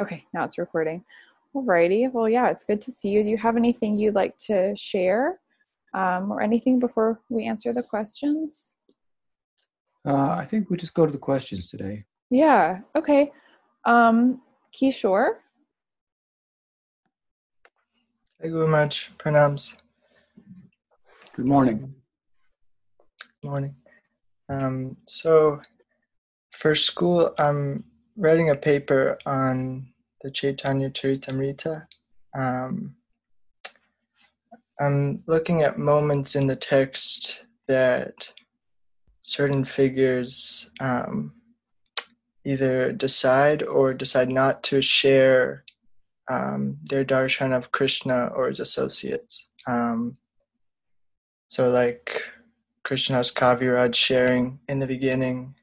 Okay, now it's recording. Alrighty. Well, yeah, it's good to see you. Do you have anything you'd like to share um, or anything before we answer the questions? Uh, I think we just go to the questions today. Yeah. Okay. Um, Kishore. very much, Pranams. Good morning. Good Morning. Um, so, for school, I'm writing a paper on the Chaitanya Charitamrita. Um, I'm looking at moments in the text that certain figures um, either decide or decide not to share um, their darshan of Krishna or his associates. Um, so, like Krishnadas Kaviraj sharing in the beginning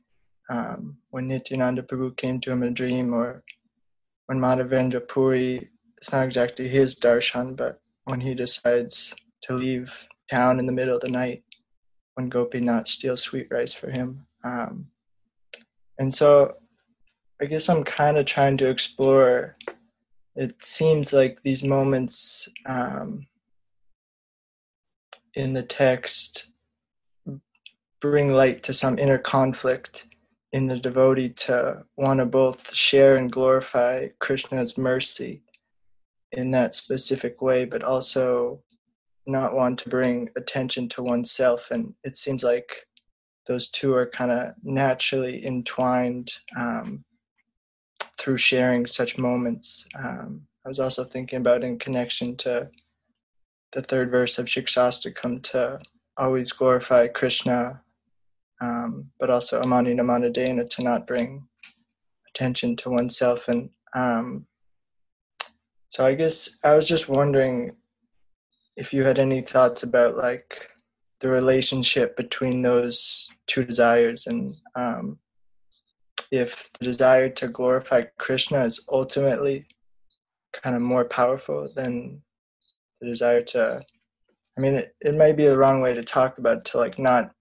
um, when Nityananda Prabhu came to him in a dream, or when Madhavendra Puri, it's not exactly his darshan, but when he decides to leave town in the middle of the night when Gopinath steals sweet rice for him. Um, and so I guess I'm kind of trying to explore. It seems like these moments um, in the text bring light to some inner conflict in the devotee to want to both share and glorify Krishna's mercy in that specific way, but also not want to bring attention to oneself. And it seems like those two are kind of naturally entwined um, through sharing such moments. Um, I was also thinking about in connection to the third verse of Shikshashtakam to always glorify Krishna um, but also amanina manadena to not bring attention to oneself. And um, so I guess I was just wondering if you had any thoughts about like the relationship between those two desires and um, if the desire to glorify Krishna is ultimately kind of more powerful than the desire to I mean it, it might be the wrong way to talk about it, to like not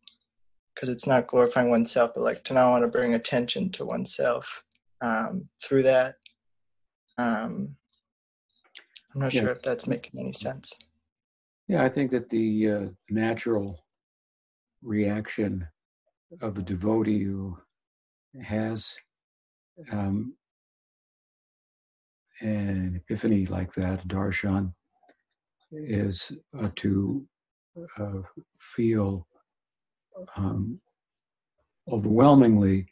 because it's not glorifying oneself, but like to not want to bring attention to oneself um, through that. Um, I'm not yeah. sure if that's making any sense. Yeah, I think that the uh, natural reaction of a devotee who has um, an epiphany like that, darshan, is uh, to uh, feel um, overwhelmingly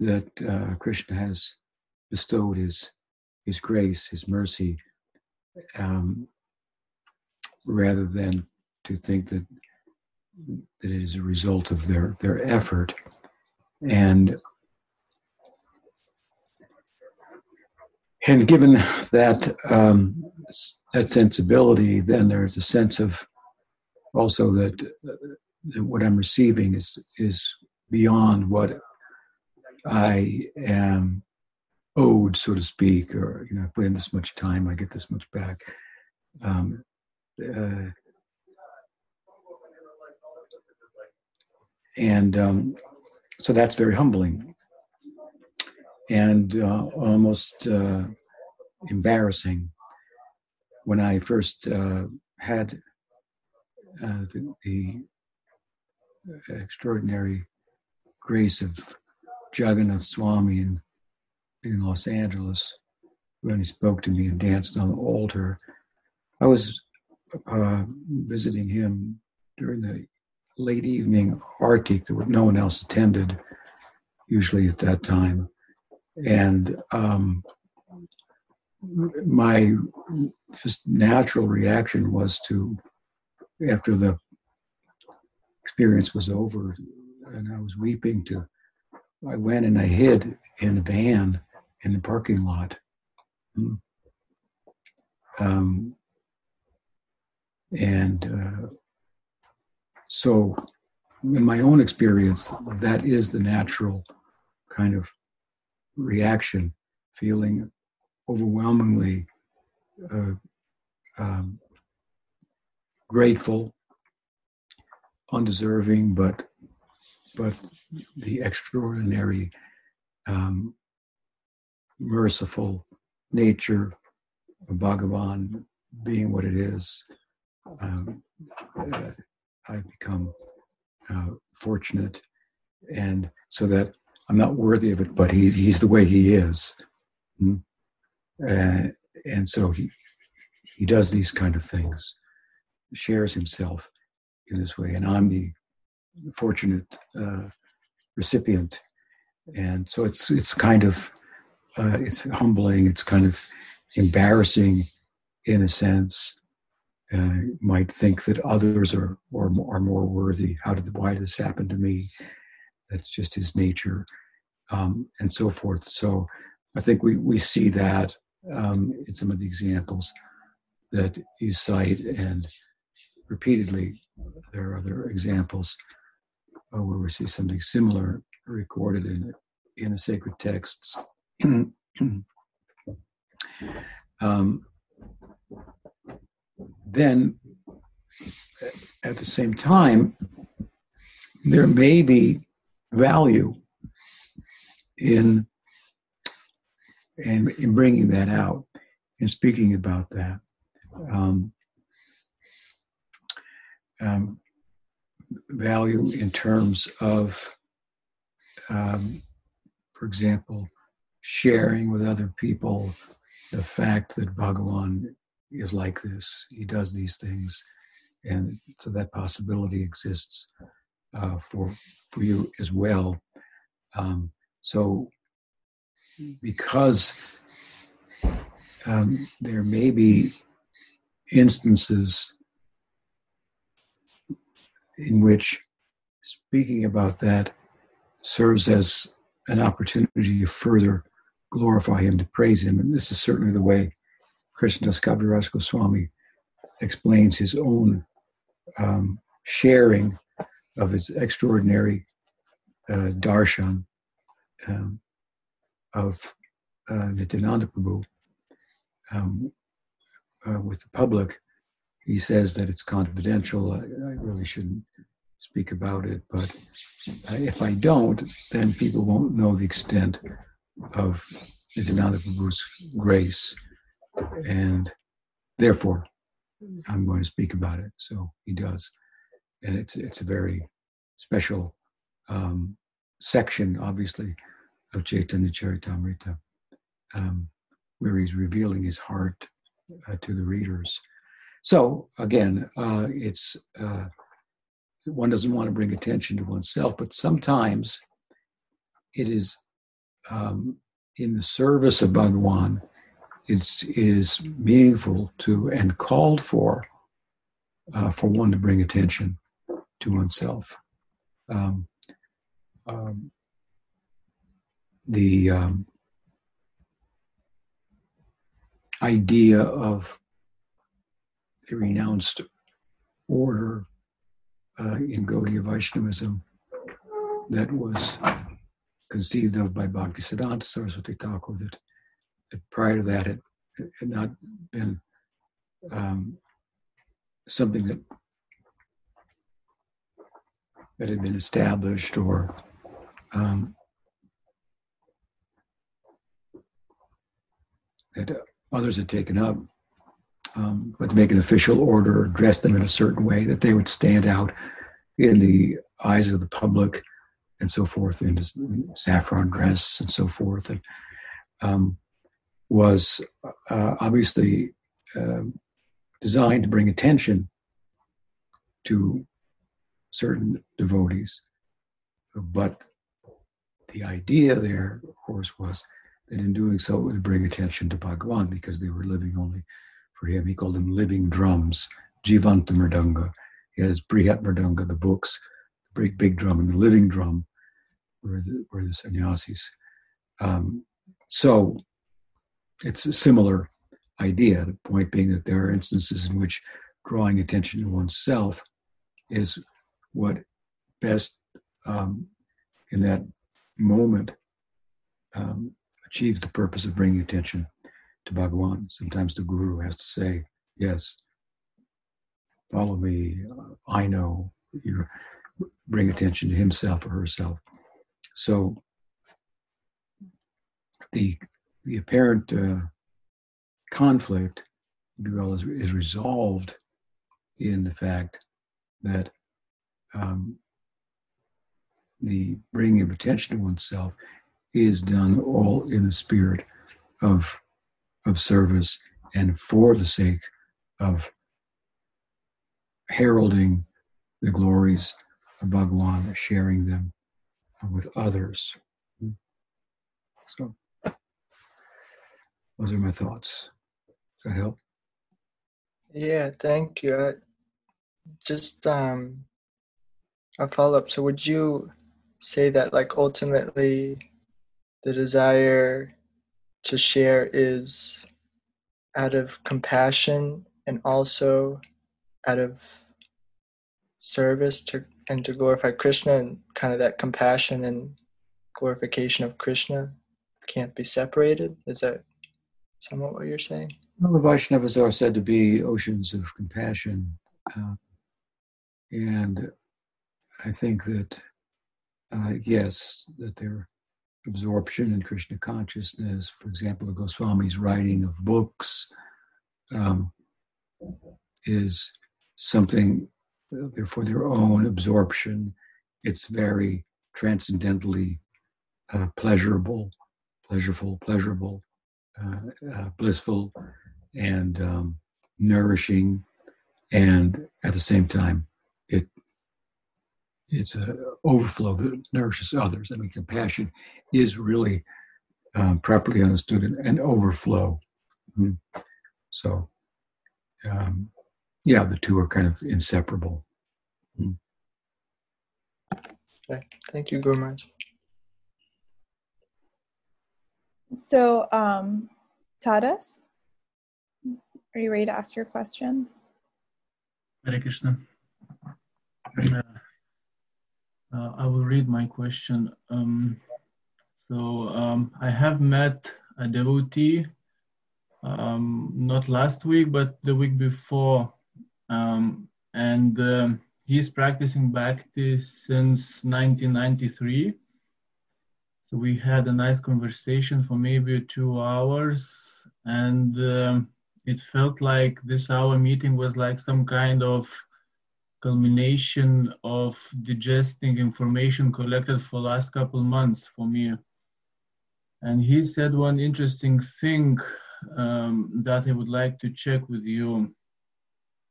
that uh, Krishna has bestowed his his grace, his mercy, um, rather than to think that that it is a result of their their effort, and and given that um, that sensibility, then there's a sense of also that uh, what I'm receiving is is beyond what I am owed, so to speak, or you know, I put in this much time, I get this much back. Um, uh, and um, so that's very humbling and uh, almost uh, embarrassing. When I first uh, had uh, the, the extraordinary grace of Jagannath Swami in, in Los Angeles when he spoke to me and danced on the altar. I was uh, visiting him during the late evening artik that no one else attended, usually at that time. And um, my just natural reaction was to, after the experience was over and I was weeping to I went and I hid in a van in the parking lot. Hmm. Um, and uh, so, in my own experience, that is the natural kind of reaction, feeling overwhelmingly uh, um, grateful undeserving, but but the extraordinary, um, merciful nature of Bhagavan being what it is, um, uh, I become uh, fortunate, and so that I'm not worthy of it, but he's he's the way he is, mm uh, and so he he does these kind of things, shares himself in this way, and I'm the fortunate uh, recipient, and so it's it's kind of uh, it's humbling, it's kind of embarrassing in a sense. Uh, might think that others are or are more worthy. How did why did this happen to me? That's just his nature, um, and so forth. So I think we we see that um, in some of the examples that you cite, and repeatedly there are other examples uh, where we see something similar recorded in in the sacred texts. um, then, at the same time, there may be value in in, in bringing that out and speaking about that. Um, um, value in terms of, um, for example, sharing with other people the fact that Bhagavan is like this. He does these things, and so that possibility exists uh, for for you as well. Um, so, because um, there may be instances in which speaking about that serves as an opportunity to further glorify him, to praise him. And this is certainly the way Krishnadas Kaviraj Goswami explains his own um, sharing of his extraordinary uh, darshan um, of uh, Nityananda Prabhu um, uh, with the public he says that it's confidential. I, I really shouldn't speak about it, but if I don't, then people won't know the extent of Nityananda Prabhu's grace, and therefore I'm going to speak about it. So he does, and it's it's a very special um, section, obviously, of Chaitanya Charitamrita, um, where he's revealing his heart uh, to the readers so again, uh, it's uh, one doesn't want to bring attention to oneself, but sometimes it is um, in the service of Bhagawan. It's it is meaningful to and called for uh, for one to bring attention to oneself. Um, um, the um, idea of a renounced order uh, in Gaudiya Vaishnavism that was conceived of by Bhaktisiddhanta Saraswati Thakur that, that prior to that had, had not been um, something that that had been established or um, that others had taken up um, but to make an official order, dress them in a certain way that they would stand out in the eyes of the public and so forth, in saffron dress and so forth, and um, was uh, obviously uh, designed to bring attention to certain devotees. But the idea there, of course, was that in doing so, it would bring attention to Bhagavan because they were living only for him. He called them living drums, Jivanta Mridanga. He had his Brihat Mridanga, the books, the big, big drum, and the living drum were the, were the sannyasis. Um, so it's a similar idea. The point being that there are instances in which drawing attention to oneself is what best um, in that moment um, achieves the purpose of bringing attention to Bhagavan. Sometimes the guru has to say, Yes, follow me. I know. You bring attention to himself or herself. So the the apparent uh, conflict, is, is resolved in the fact that um, the bringing of attention to oneself is done all in the spirit of of service and for the sake of heralding the glories of Bhagwan, sharing them with others. So, those are my thoughts. Does that help? Yeah, thank you. I just um, a follow up. So, would you say that, like, ultimately, the desire to share is out of compassion and also out of service to and to glorify Krishna and kind of that compassion and glorification of Krishna can't be separated. Is that somewhat what you're saying? Well, the Vaishnavas are said to be oceans of compassion. Uh, and I think that, uh, yes, that their absorption in Krishna consciousness, for example, the Goswami's writing of books, um, is something uh, for their own absorption. It's very transcendently uh, pleasurable, pleasurable, pleasurable, uh, uh, blissful, and um, nourishing, and at the same time, it's an overflow that nourishes others. I mean, compassion is really um, properly understood an, an overflow. Mm-hmm. So, um, yeah, the two are kind of inseparable. Mm. Okay. Thank you very much. So, um, Tadas, are you ready to ask your question? Hare Krishna. Uh, uh, I will read my question. Um, so, um, I have met a devotee um, not last week, but the week before. Um, and um, he's practicing Bhakti since 1993. So we had a nice conversation for maybe two hours, and um, it felt like this hour meeting was like some kind of culmination of digesting information collected for last couple months for me. And he said one interesting thing um, that I would like to check with you.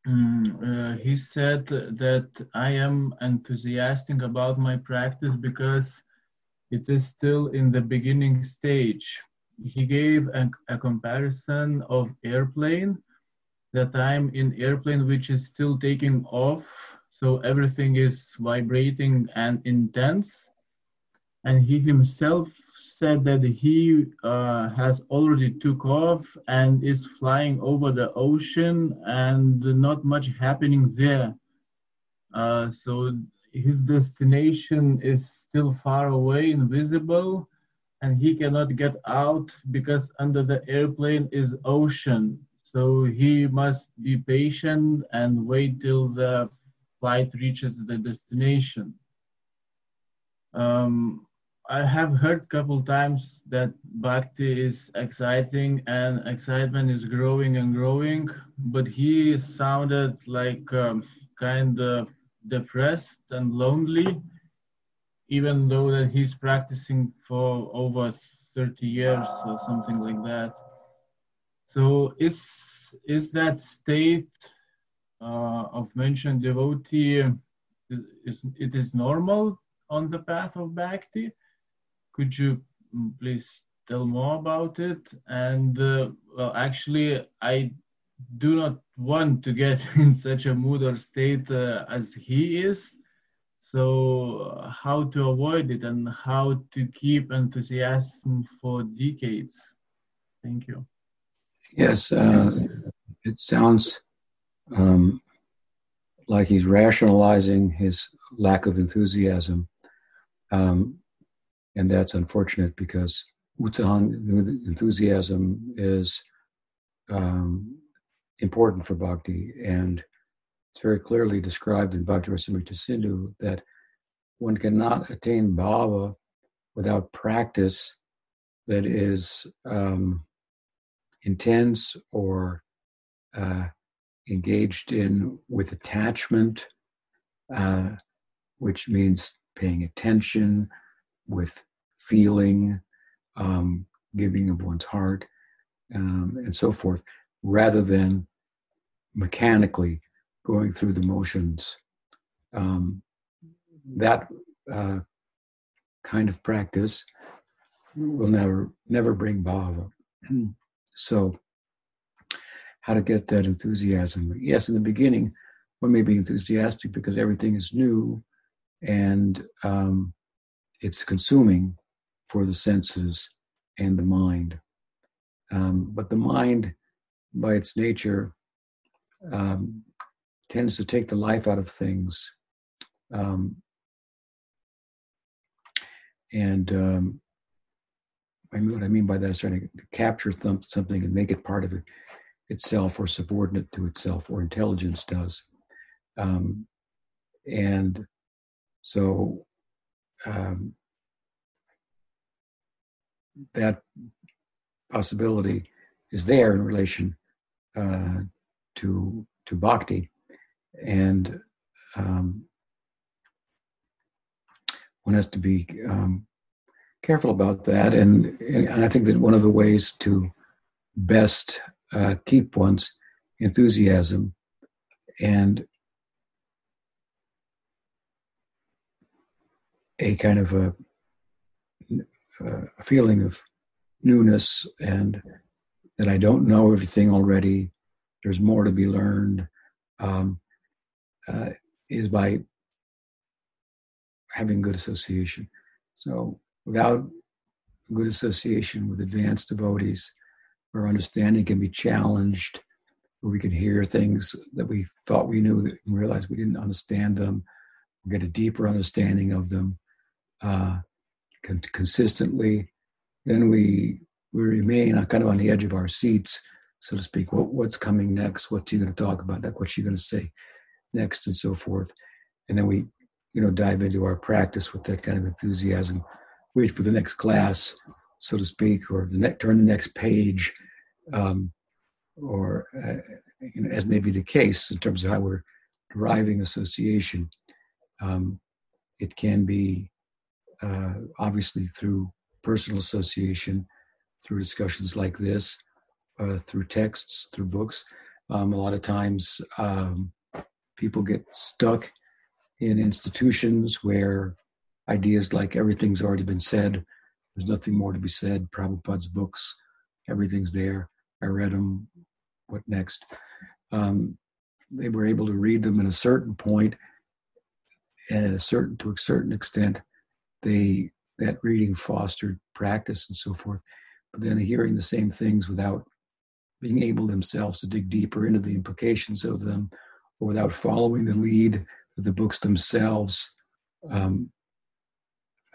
Mm, uh, he said that I am enthusiastic about my practice because it is still in the beginning stage. He gave a, a comparison of airplane that I'm in airplane which is still taking off, so everything is vibrating and intense. And he himself said that he uh, has already took off and is flying over the ocean and not much happening there. Uh, so his destination is still far away, invisible, and he cannot get out because under the airplane is ocean. So he must be patient and wait till the flight reaches the destination. Um, I have heard a couple times that Bhakti is exciting and excitement is growing and growing, but he sounded like um, kind of depressed and lonely, even though that he's practicing for over 30 years or something like that. So is is that state uh, of mentioned devotee is it is normal on the path of bhakti? Could you mm, please tell more about it? And uh, well, actually, I do not want to get in such a mood or state uh, as he is. So, how to avoid it and how to keep enthusiasm for decades? Thank you. Yes, uh, it sounds um, like he's rationalizing his lack of enthusiasm. Um, and that's unfortunate because utsahan enthusiasm is um, important for bhakti, and it's very clearly described in Bhakti Rasamrita Sindhu that one cannot attain bhava without practice that is um, intense or uh, engaged in with attachment, uh, which means paying attention with feeling, um, giving of one's heart, um, and so forth, rather than mechanically going through the motions. Um, that uh, kind of practice will never never bring bhava. so, how to get that enthusiasm? Yes, in the beginning, one may be enthusiastic because everything is new, and um, it's consuming for the senses and the mind. Um, but the mind, by its nature, um, tends to take the life out of things. Um, and um, I mean, what I mean by that is trying to capture th- something and make it part of it, itself or subordinate to itself, or intelligence does. Um, and so um, that possibility is there in relation uh, to to bhakti, and um, one has to be um, careful about that. And, and I think that one of the ways to best uh, keep one's enthusiasm and a kind of a, a feeling of newness and that I don't know everything already. There's more to be learned. Um, uh, is by having good association. So without good association with advanced devotees, our understanding can be challenged, where we can hear things that we thought we knew and realize we didn't understand them, we get a deeper understanding of them uh, consistently. Then we we remain kind of on the edge of our seats, so to speak. What, what's coming next? What's he going to talk about? Like, what's she going to say next, and so forth. And then we, you know, dive into our practice with that kind of enthusiasm wait for the next class, so to speak, or the turn the next page, um, or uh, you know, as may be the case in terms of how we're deriving association. Um, it can be uh, obviously through personal association, through discussions like this, uh, through texts, through books. Um, a lot of times, um, people get stuck in institutions where ideas like everything's already been said. There's nothing more to be said. Prabhupada's books, everything's there. I read them. What next? Um, they were able to read them at a certain point, and a certain to a certain extent, they that reading fostered practice and so forth. But then hearing the same things without being able themselves to dig deeper into the implications of them, or without following the lead of the books themselves, um,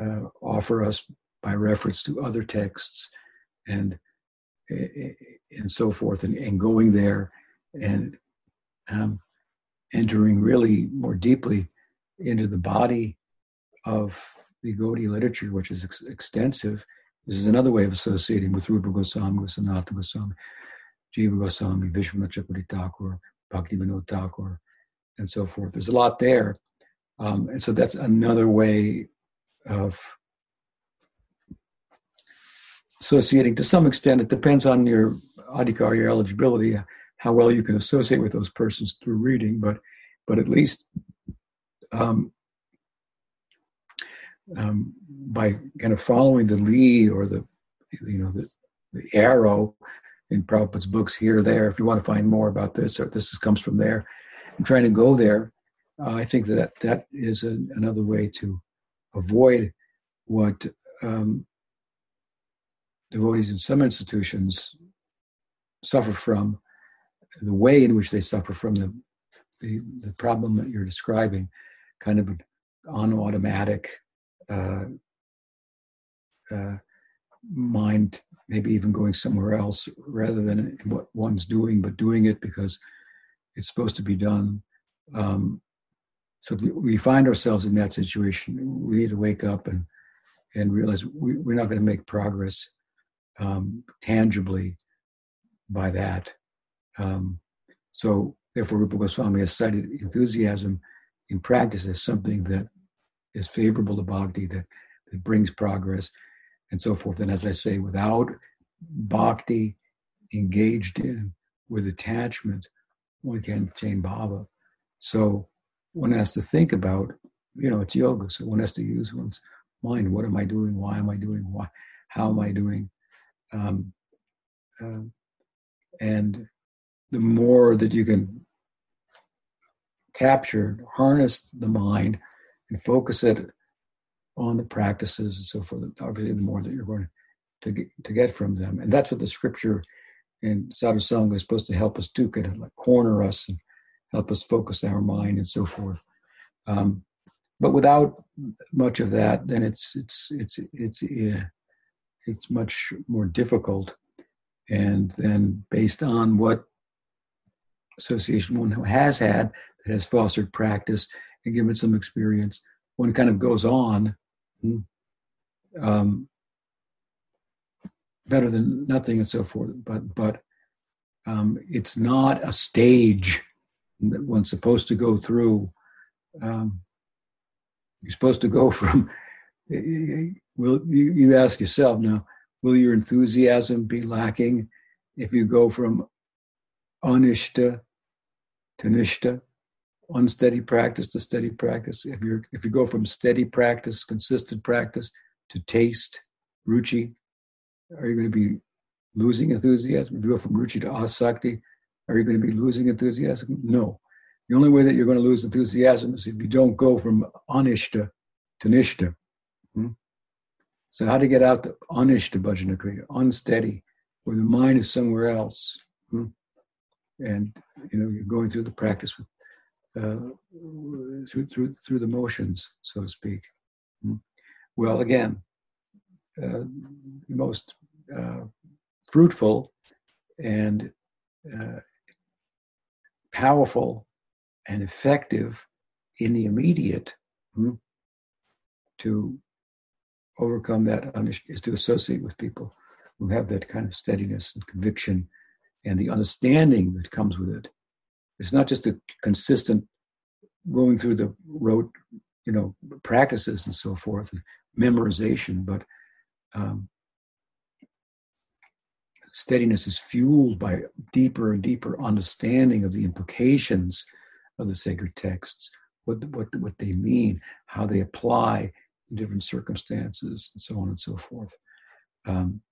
uh, offer us by reference to other texts and and so forth and, and going there and um, entering really more deeply into the body of the Gaudiya literature, which is ex- extensive. This is another way of associating with Rupa Goswami, Sanatana Goswami, Jiva Goswami, Vishwanath Chakravarti Thakur, Bhakti Vinod Thakur, and so forth. There's a lot there. Um, and so that's another way of associating to some extent. It depends on your adhikar, your eligibility, how well you can associate with those persons through reading, but but at least um, um, by kind of following the lead or the you know the, the arrow in Prabhupada's books here there, if you want to find more about this or this comes from there, and trying to go there, uh, I think that that is a, another way to avoid what um, devotees in some institutions suffer from, the way in which they suffer from the, the, the problem that you're describing, kind of on automatic uh, uh, mind, maybe even going somewhere else rather than what one's doing, but doing it because it's supposed to be done. Um, so we find ourselves in that situation. We need to wake up and and realize we, are not going to make progress um, tangibly by that. Um, so, therefore, Rupa Goswami has cited enthusiasm in practice as something that is favorable to bhakti, that, that brings progress, and so forth. And as I say, without bhakti engaged in with attachment, one can't attain bhava. So one has to think about, you know, it's yoga, so one has to use one's mind. What am I doing? Why am I doing? Why? How am I doing? Um, uh, and the more that you can capture, harness the mind, and focus it on the practices and so forth, obviously, the more that you're going to get, to get from them. And that's what the scripture in Sadhu Sangha is supposed to help us do, kind of like corner us and help us focus our mind and so forth. Um, but without much of that, then it's it's it's it's it's, much more difficult. And then based on what association one has had that has fostered practice and given some experience, one kind of goes on hmm, um, better than nothing and so forth. But but um, it's not a stage that one's supposed to go through. Um, you're supposed to go from. Will you, you ask yourself now? Will your enthusiasm be lacking if you go from anishta to nishta, unsteady practice to steady practice? If you if you go from steady practice, consistent practice to taste, ruchi, are you going to be losing enthusiasm? If you go from ruchi to asakti, are you going to be losing enthusiasm? No. The only way that you're going to lose enthusiasm is if you don't go from anishta to nishta. Hmm? So how to get out to anishta bhajana kriya, unsteady, where the mind is somewhere else. Hmm? And you know, you're going through the practice with uh, through through through the motions, so to speak. Hmm? Well, again, uh, the most uh, fruitful and uh, powerful and effective in the immediate hmm, to overcome that is to associate with people who have that kind of steadiness and conviction and the understanding that comes with it. It's not just a consistent going through the rote, you know, practices and so forth, and memorization, but um, steadiness is fueled by deeper and deeper understanding of the implications of the sacred texts, what, what, what they mean, how they apply in different circumstances, and so on and so forth. Um,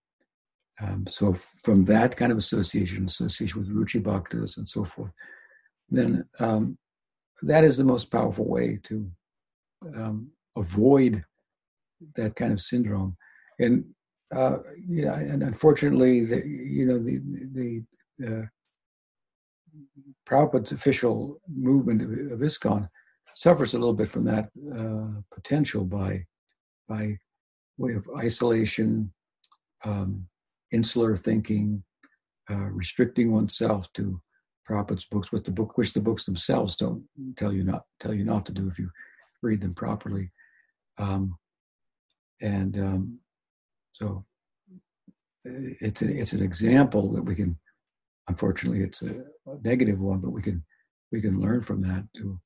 um, so from that kind of association, association with Ruchi Bhaktas and so forth, then um, that is the most powerful way to um, avoid that kind of syndrome. And uh, you know, and unfortunately, the, you know, the the uh, Prabhupada's official movement of, of ISKCON suffers a little bit from that uh, potential by by way of isolation, um, insular thinking, uh, restricting oneself to Prabhupada's books, what the book, which the books themselves don't tell you not tell you not to do if you read them properly, um, and um, so it's a, it's an example that we can. Unfortunately, it's a, negative one, but we can we can learn from that to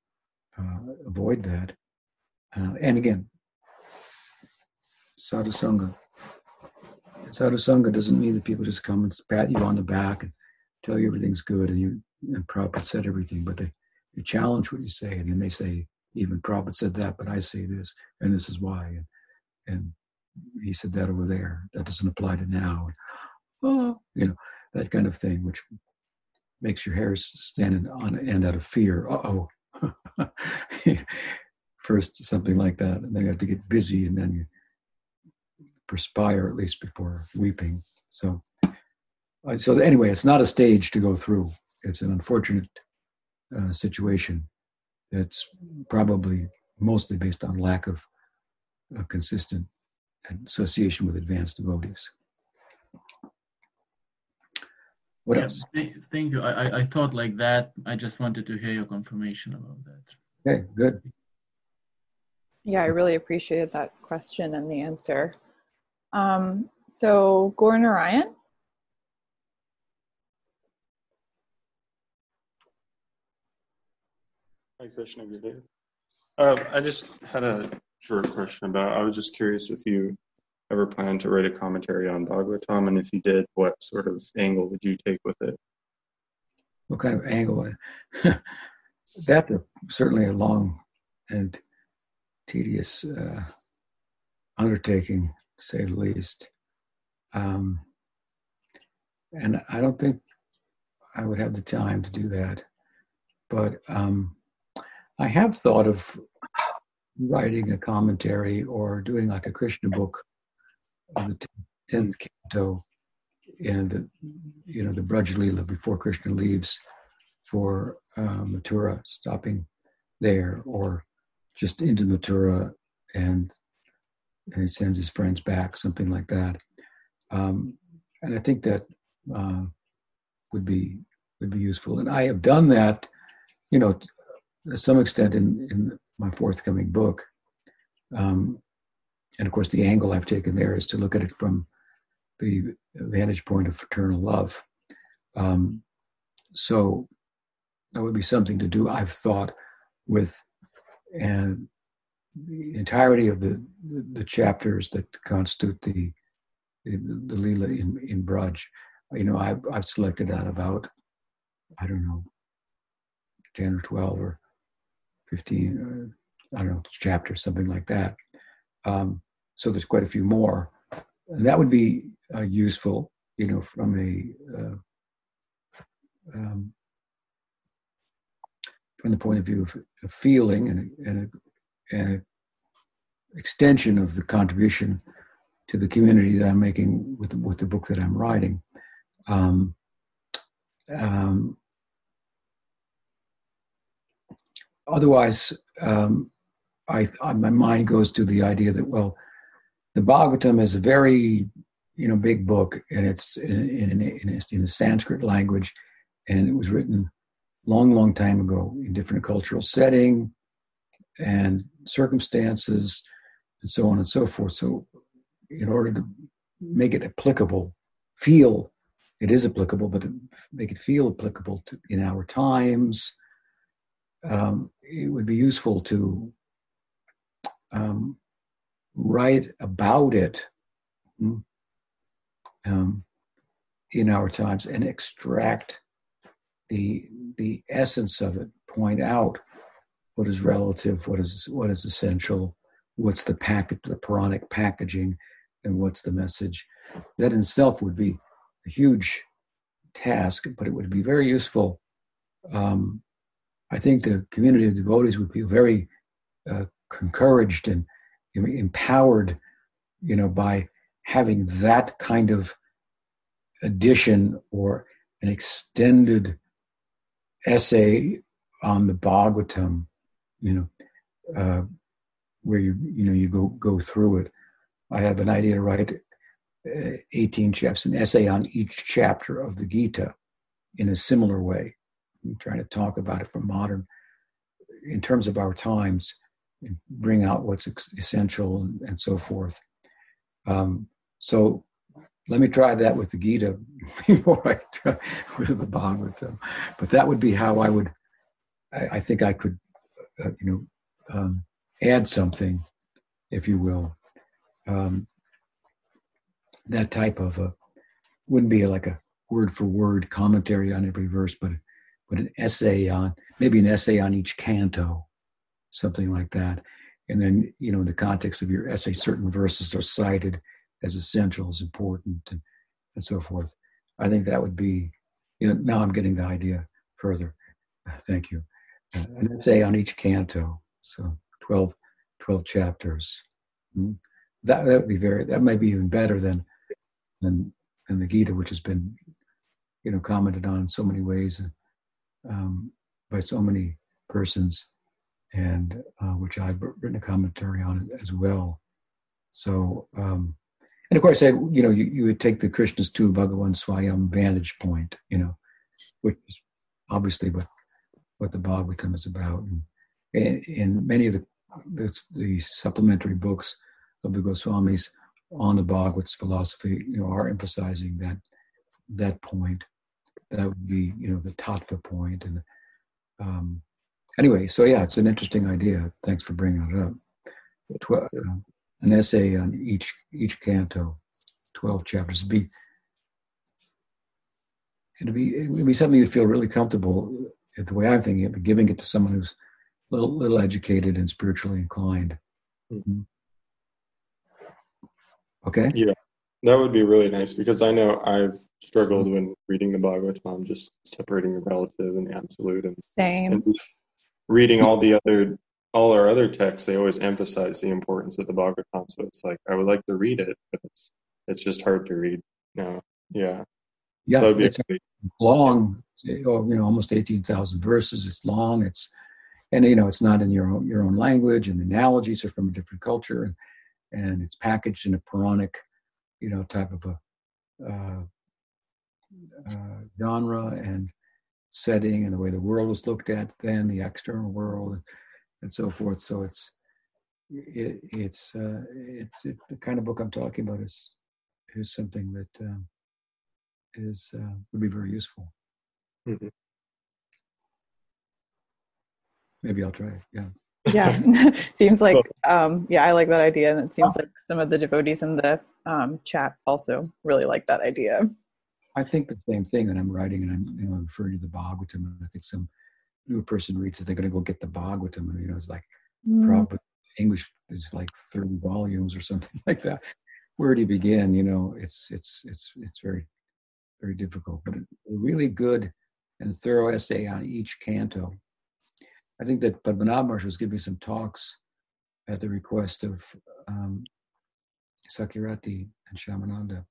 uh, avoid that. Uh, and again, sadhu sangha. Sadhu sangha doesn't mean that people just come and pat you on the back and tell you everything's good and you and Prabhupada said everything, but they, they challenge what you say and then they say, even Prabhupada said that, but I say this and this is why. And, and he said that over there. That doesn't apply to now. Oh, you know, that kind of thing, which makes your hair stand on end out of fear. Uh oh. First, something like that, and then you have to get busy, and then you perspire at least before weeping. So, uh, so anyway, it's not a stage to go through. It's an unfortunate uh, situation that's probably mostly based on lack of uh, consistent association with advanced devotees. What yeah, else? Th- thank you. I, I thought like that. I just wanted to hear your confirmation about that. Okay, good. Yeah, I really appreciated that question and the answer. Um, so, Gore Narayan? Hi, Krishna Gurudev. Um, I just had a short question about. I was just curious if you ever plan to write a commentary on Bhagavatam, and if you did, what sort of angle would you take with it? What kind of angle? That's certainly a long and tedious uh, undertaking, to say the least. Um, and I don't think I would have the time to do that. But um, I have thought of writing a commentary or doing like a Krishna book of the tenth canto and the you know the Braj Leela before Krishna leaves for uh, Mathura, stopping there, or just into Mathura and and he sends his friends back, something like that. Um, and I think that uh, would be would be useful. And I have done that, you know, to some extent in in my forthcoming book. Um, and of course, the angle I've taken there is to look at it from the vantage point of fraternal love. Um, so that would be something to do. I've thought with and the entirety of the, the, chapters that constitute the the, the Leela in, in Braj. You know, I've, I've selected out about, I don't know, 10 or 12 or 15, uh, I don't know, chapters, something like that. Um, so there's quite a few more. And that would be uh, useful, you know, from a, uh, um, from the point of view of, of feeling and, and, a, and a extension of the contribution to the community that I'm making with the, with the book that I'm writing. Um, um, otherwise, um, I, I, my mind goes to the idea that well, the Bhagavatam is a very you know big book, and it's in, in, in, in the Sanskrit language, and it was written long, long time ago in different cultural setting and circumstances and so on and so forth. So, in order to make it applicable, feel it is applicable, but make it feel applicable to, in our times, um, it would be useful to um, write about it hmm, um, in our times and extract the the essence of it, point out what is relative, what is what is essential, what's the packet, the Puranic packaging, and what's the message. That in itself would be a huge task, but it would be very useful. Um, I think the community of devotees would be very uh, encouraged and empowered, you know, by having that kind of addition or an extended essay on the Bhagavatam, you know, uh, where you you know you go go through it. I have an idea to write uh, 18 chapters, an essay on each chapter of the Gita in a similar way. Trying to talk about it from modern, in terms of our times, and bring out what's essential and, and so forth. Um, so let me try that with the Gita before I try with the Bhagavatam. But that would be how I would, I, I think I could, uh, you know, um, add something, if you will. Um, that type of a wouldn't be like a word for word commentary on every verse, but but an essay on maybe an essay on each canto, something like that. And then you know, in the context of your essay, certain verses are cited as essential, as important, and and so forth. I think that would be. You know, now I'm getting the idea further. Thank you. Uh, an essay on each canto. So 12, 12 chapters. Hmm? That that would be very. That might be even better than than than the Gita, which has been, you know, commented on in so many ways um, by so many persons, and uh, which I've written a commentary on as well. So, um, and of course, I, you know, you, you would take the Krishnas tu Bhagavan Swayam vantage point, you know, which is obviously what what the Bhagavatam is about. And, in many of the the, the supplementary books of the Goswamis on the Bhagavat's philosophy, you know, are emphasizing that that point. That would be, you know, the tattva point, and um, anyway, so yeah, it's an interesting idea. Thanks for bringing it up. Tw- uh, an essay on each each canto, twelve chapters. It'd be it'd be it'd be something you'd feel really comfortable. If the way I'm thinking it, but giving it to someone who's a little little educated and spiritually inclined. Mm-hmm. Okay. Yeah, that would be really nice because I know I've struggled when reading the Bhagavatam, just separating the relative and the absolute, and, Same. and reading all the other all our other texts. They always emphasize the importance of the Bhagavatam, so it's like I would like to read it, but it's it's just hard to read now. Yeah, Yeah, that would be it's great. long. You know, almost eighteen thousand verses. It's long. It's and you know it's not in your own your own language, and the analogies are from a different culture, and and it's packaged in a Puranic, you know, type of a uh, uh, genre and setting, and the way the world was looked at then, the external world, and, and so forth. So it's it, it's uh, it's it, the kind of book I'm talking about is is something that um, is uh, would be very useful. Mhm. Maybe I'll try it. Yeah. yeah seems like um yeah i like that idea and it seems like some of the devotees in the um chat also really like that idea I think the same thing, and I'm writing, and I'm you know referring to the Bhagavatam, and I think some new person reads it, they're going to go get the Bhagavatam, and you know it's like Mm, probably English is like 30 volumes or something like that. Where do you begin? You know, it's it's it's it's very very difficult, but a really good and thorough essay on each canto. I think that Padmanabh Maharaj was giving some talks at the request of um, Sakirati and Shamananda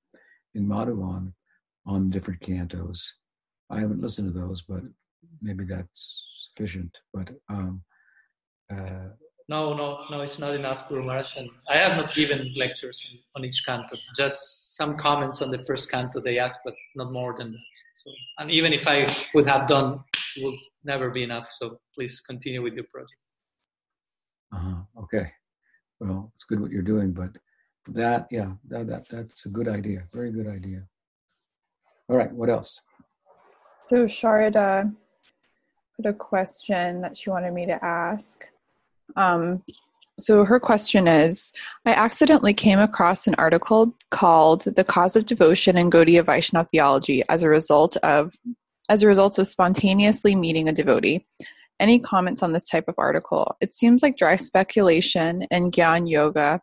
in Madhuvan on different cantos. I haven't listened to those, but maybe that's sufficient. But um, uh, No, no, no, it's not enough, Guru Maharaj. And I have not given lectures on each canto, just some comments on the first canto they asked, but not more than that. So, and even if I would have done, it would never be enough. So please continue with your project. uh okay, well, it's good what you're doing, but that, yeah, that, that that's a good idea. Very good idea. All right, what else? so sharida put a question that she wanted me to ask um so her question is i accidentally came across an article called the cause of devotion in gaudiya vaishnava theology as a result of as a result of spontaneously meeting a devotee any comments on this type of article it seems like dry speculation and gyan yoga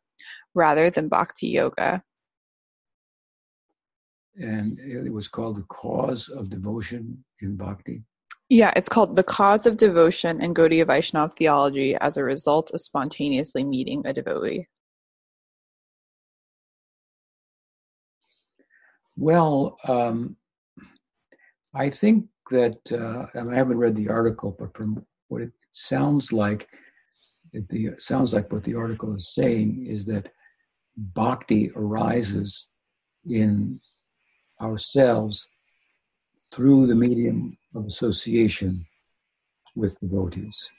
rather than bhakti yoga And it was called the cause of devotion in bhakti. Yeah, it's called The Cause of Devotion in Gaudiya Vaishnava Theology as a result of spontaneously meeting a devotee. Well, um, I think that uh, I, haven't read the article, but from what it sounds like, it the it sounds like what the article is saying is that bhakti arises in ourselves through the medium of association with devotees,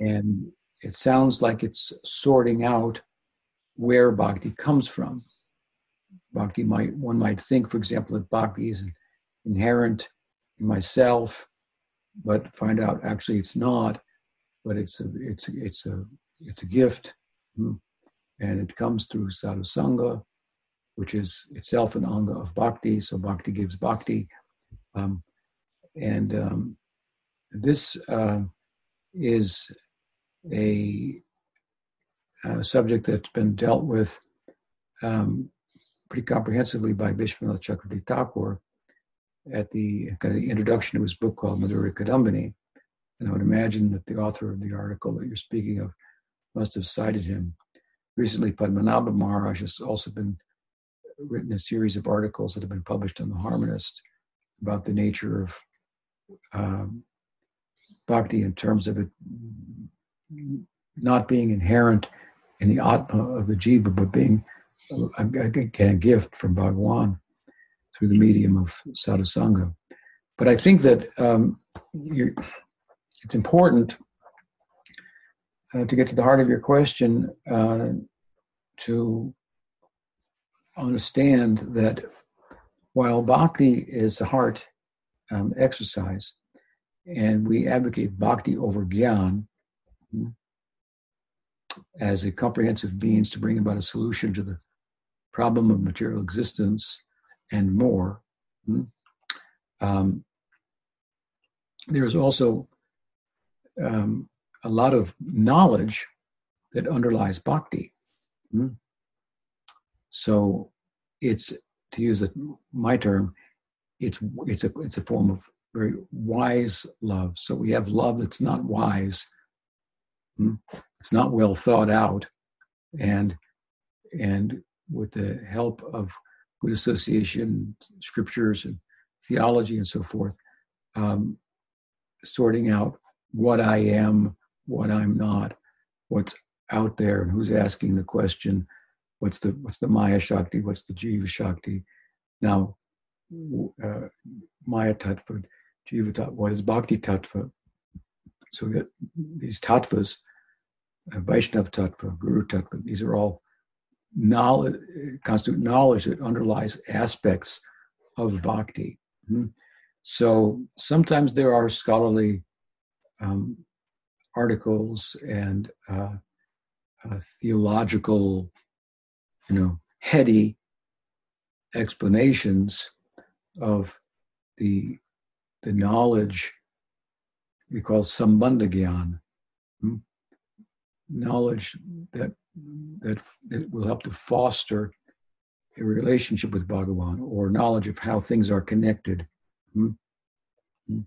and it sounds like it's sorting out where bhakti comes from. Bhakti might one might think for example that bhakti is inherent in myself but find out actually it's not but it's a it's a, it's a it's a gift. Hmm, and it comes through sadhusanga which is itself an anga of bhakti so bhakti gives bhakti um, and um, this uh, is a, a subject that's been dealt with um, pretty comprehensively by Vishwanath Chakravarti Thakur at the kind of the introduction to his book called Madhurya Kadambini. And I would imagine that the author of the article that you're speaking of must have cited him. Recently, Padmanabha Maharaj has also been written a series of articles that have been published on the Harmonist about the nature of um, bhakti in terms of it not being inherent in the atma of the jiva, but being a, a, gift from Bhagawan through the medium of sadhusanga. But I think that um, it's important uh, to get to the heart of your question uh, to understand that while bhakti is a heart um, exercise, and we advocate bhakti over gyan hmm, as a comprehensive means to bring about a solution to the problem of material existence and more. Hmm, um, there's also um, a lot of knowledge that underlies bhakti. Hmm. So it's to use a, my term, it's it's a it's a form of very wise love. So we have love that's not wise. Hmm. It's not well thought out, and and with the help of good association, scriptures, and theology, and so forth, um, sorting out what I am, what I'm not, what's out there, and who's asking the question, what's the what's the Maya Shakti, what's the Jiva Shakti. Now, uh, Maya Tattva, Jiva Tattva, what is Bhakti Tattva? So that these tattvas, uh, Vaishnav Tattva, Guru Tattva, these are all knowledge, constitute knowledge that underlies aspects of bhakti. Mm-hmm. So sometimes there are scholarly um, articles and uh, uh, theological, you know, heady explanations of the the knowledge we call sambandha hmm? knowledge that, that that will help to foster a relationship with Bhagavan or knowledge of how things are connected. Hmm? Hmm?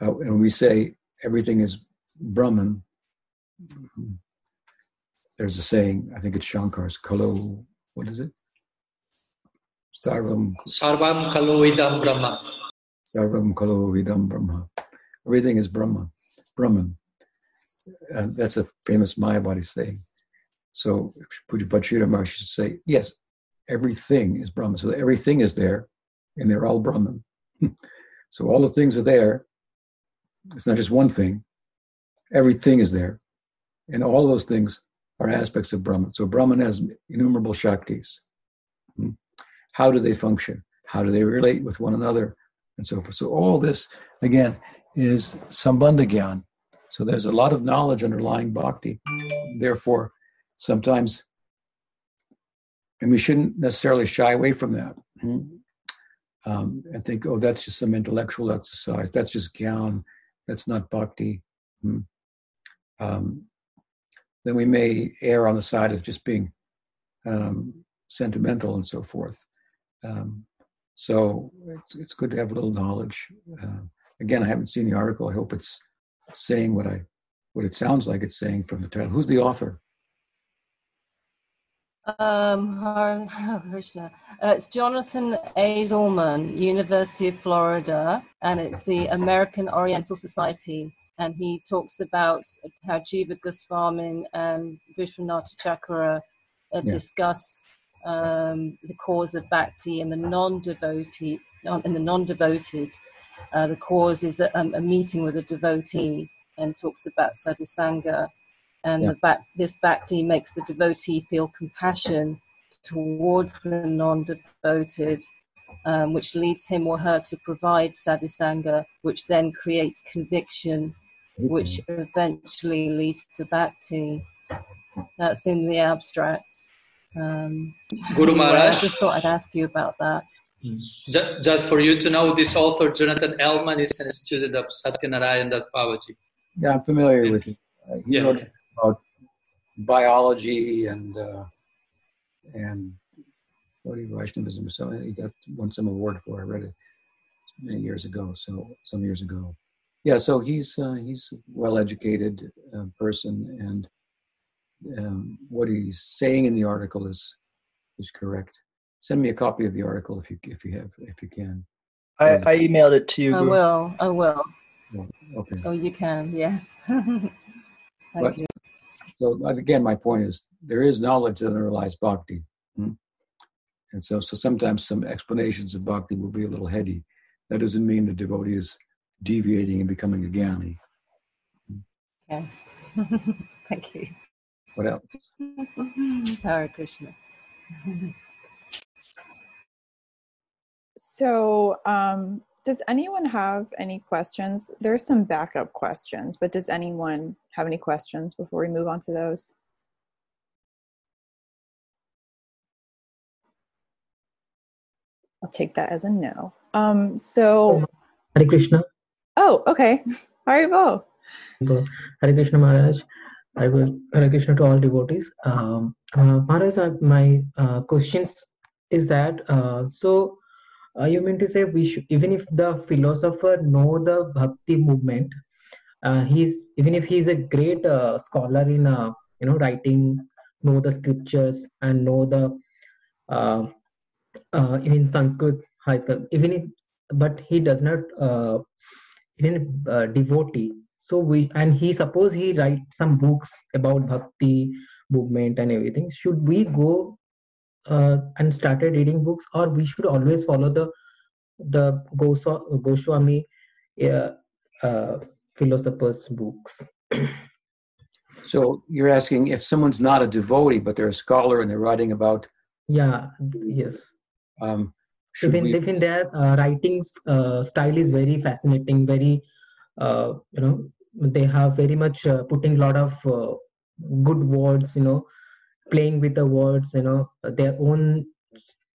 Uh, and we say everything is Brahman. There's a saying, I think it's Shankar's, Kalo, what is it? Sarvam. Sarvam Kalo Vidam Brahma. Sarvam Kalo Idam Brahma. Everything is Brahma, Brahman. Uh, that's a famous Mayavadi saying. So Pujapad Sridhar Maharaj should say, yes, everything is Brahman. So everything is there, and they're all Brahman. so all the things are there, it's not just one thing. Everything is there. And all those things are aspects of Brahman. So Brahman has innumerable Shaktis. Hmm. How do they function? How do they relate with one another? And so forth. So all this, again, is Sambandha Gyan. So there's a lot of knowledge underlying bhakti. Therefore, sometimes, and we shouldn't necessarily shy away from that hmm. um, and think, oh, that's just some intellectual exercise. That's just gyan that's not bhakti, hmm. Um, then we may err on the side of just being um, sentimental and so forth. Um, so it's, it's, good to have a little knowledge. Uh, again, I haven't seen the article. I hope it's saying what I what it sounds like it's saying from the title. Who's the author? Um, uh, it's Jonathan Edelman, University of Florida, and it's the American Oriental Society. And he talks about how Jiva Goswami and Vishwanath Chakravarti uh, yeah. discuss um, the cause of bhakti and the non-devotee, in the non-devoted. Uh, the cause is a, a, meeting with a devotee and talks about sadhusanga and yeah. the this bhakti makes the devotee feel compassion towards the non-devoted, um, which leads him or her to provide sadhusanga, which then creates conviction, which eventually leads to bhakti. That's in the abstract. Um, Guru Maharaj. I just thought I'd ask you about that. Hmm. Just for you to know, this author, Jonathan Elman, is a student of Satyanarayan Das Babaji. Yeah, I'm familiar with him. Uh, he yeah, wrote okay about biology and uh, and Bodhi Vaishnavism. So he got won some award for. I read it many years ago. So some years ago, yeah. So he's uh, he's a well-educated uh, person, and um, what he's saying in the article is is correct. Send me a copy of the article if you if you have if you can. I, I emailed it to you. I will. I will. Oh, okay. Oh, you can. Yes. Thank but, you. So again, my point is there is knowledge that underlies bhakti. Hmm? And so, so sometimes some explanations of bhakti will be a little heady. That doesn't mean the devotee is deviating and becoming a jnani. Okay. Thank you. What else? Hare Krishna. so um, does anyone have any questions? There are some backup questions, but does anyone have any questions before we move on to those? I'll take that as a no. Um, so. Hare Krishna. Oh, okay. Haribol. Hare Krishna Maharaj. Hare Krishna to all devotees. Um, uh, Maharaj, uh, my uh, questions is that uh, so uh, you mean to say we should even if the philosopher know the bhakti movement, uh, he's even if he's a great uh, scholar in uh, you know writing, know the scriptures and know the even Sanskrit high school, even if but he does not even uh, devotee. So we and he suppose he write some books about bhakti movement and everything. Should we go uh, and started reading books, or we should always follow the the Goswa, Goswami uh, uh, philosophers' books? So you're asking if someone's not a devotee, but they're a scholar and they're writing about. Yeah. Yes. Um, should even we, even their uh, writing uh, style is very fascinating very uh, you know they have very much uh, putting a lot of uh, good words you know playing with the words you know their own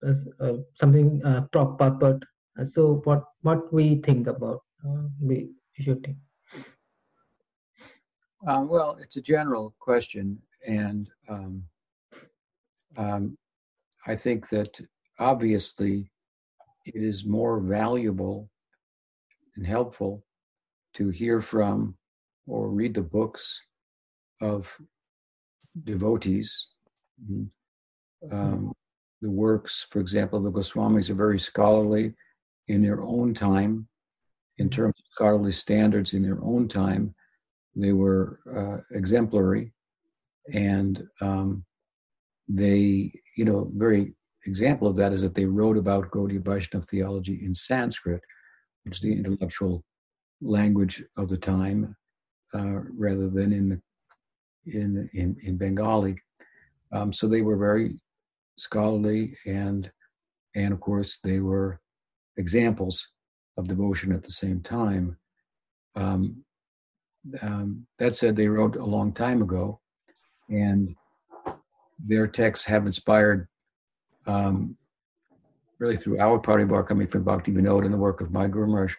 uh, uh, something uh, proper but so what what we think about uh, we should think uh, well, it's a general question, and um, um, I think that obviously it is more valuable and helpful to hear from or read the books of devotees. Mhm. Um, the works, for example, the Goswamis are very scholarly in their own time, in terms of scholarly standards in their own time. They were uh, exemplary, and um, they, you know, very example of that is that they wrote about Gaudiya Vaishnava theology in Sanskrit, which is the intellectual language of the time, uh, rather than in the, in in in Bengali. Um, so they were very scholarly, and and of course they were examples of devotion at the same time. Um, um, that said, they wrote a long time ago, and their texts have inspired um, really through our party, Paribar coming from Bhakti Vinod and the work of my Guru Maharaj,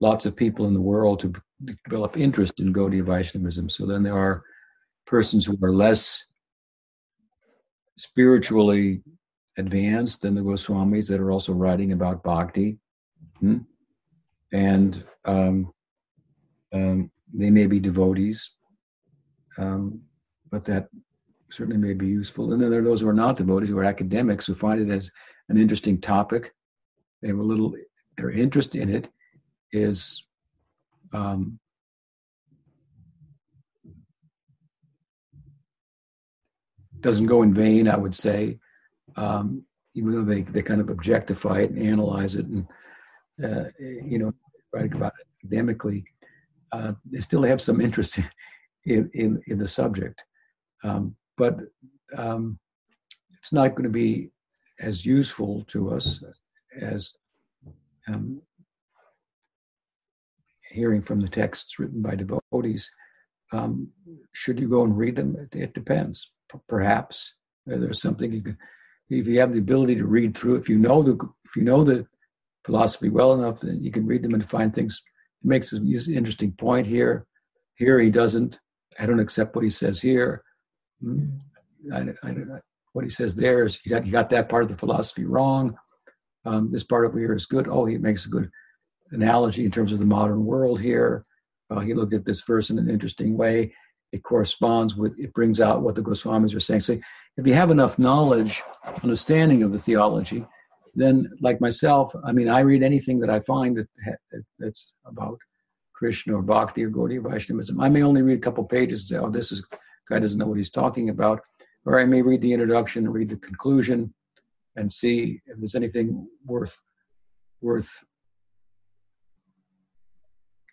lots of people in the world to develop interest in Gaudiya Vaishnavism. So then there are persons who are less spiritually advanced than the Goswamis that are also writing about bhakti. Hmm? And um, um, they may be devotees, um, but that certainly may be useful. And then there are those who are not devotees, who are academics, who find it as an interesting topic. They have a little, their interest in it is um, doesn't go in vain, I would say, um, even though they, they kind of objectify it and analyze it and, uh, you know, write about it academically, uh, they still have some interest in, in, in the subject. Um, but um, it's not going to be as useful to us as um, hearing from the texts written by devotees. Um, should you go and read them? It, it depends. P- perhaps there's something you can, if you have the ability to read through. If you know the if you know the philosophy well enough, then you can read them and find things. It makes an interesting point here. Here he doesn't. I don't accept what he says here. Hmm. I, I, what he says there is he got, that part of the philosophy wrong. Um, this part over here is good. Oh, he makes a good analogy in terms of the modern world here. Uh, he looked at this verse in an interesting way. It corresponds with, it brings out what the Goswamis are saying. So if you have enough knowledge, understanding of the theology, then like myself, I mean, I read anything that I find that, that that's about Krishna or Bhakti or Gaudiya Vaishnavism. I may only read a couple pages and say, oh, this is, guy doesn't know what he's talking about. Or I may read the introduction read the conclusion and see if there's anything worth, worth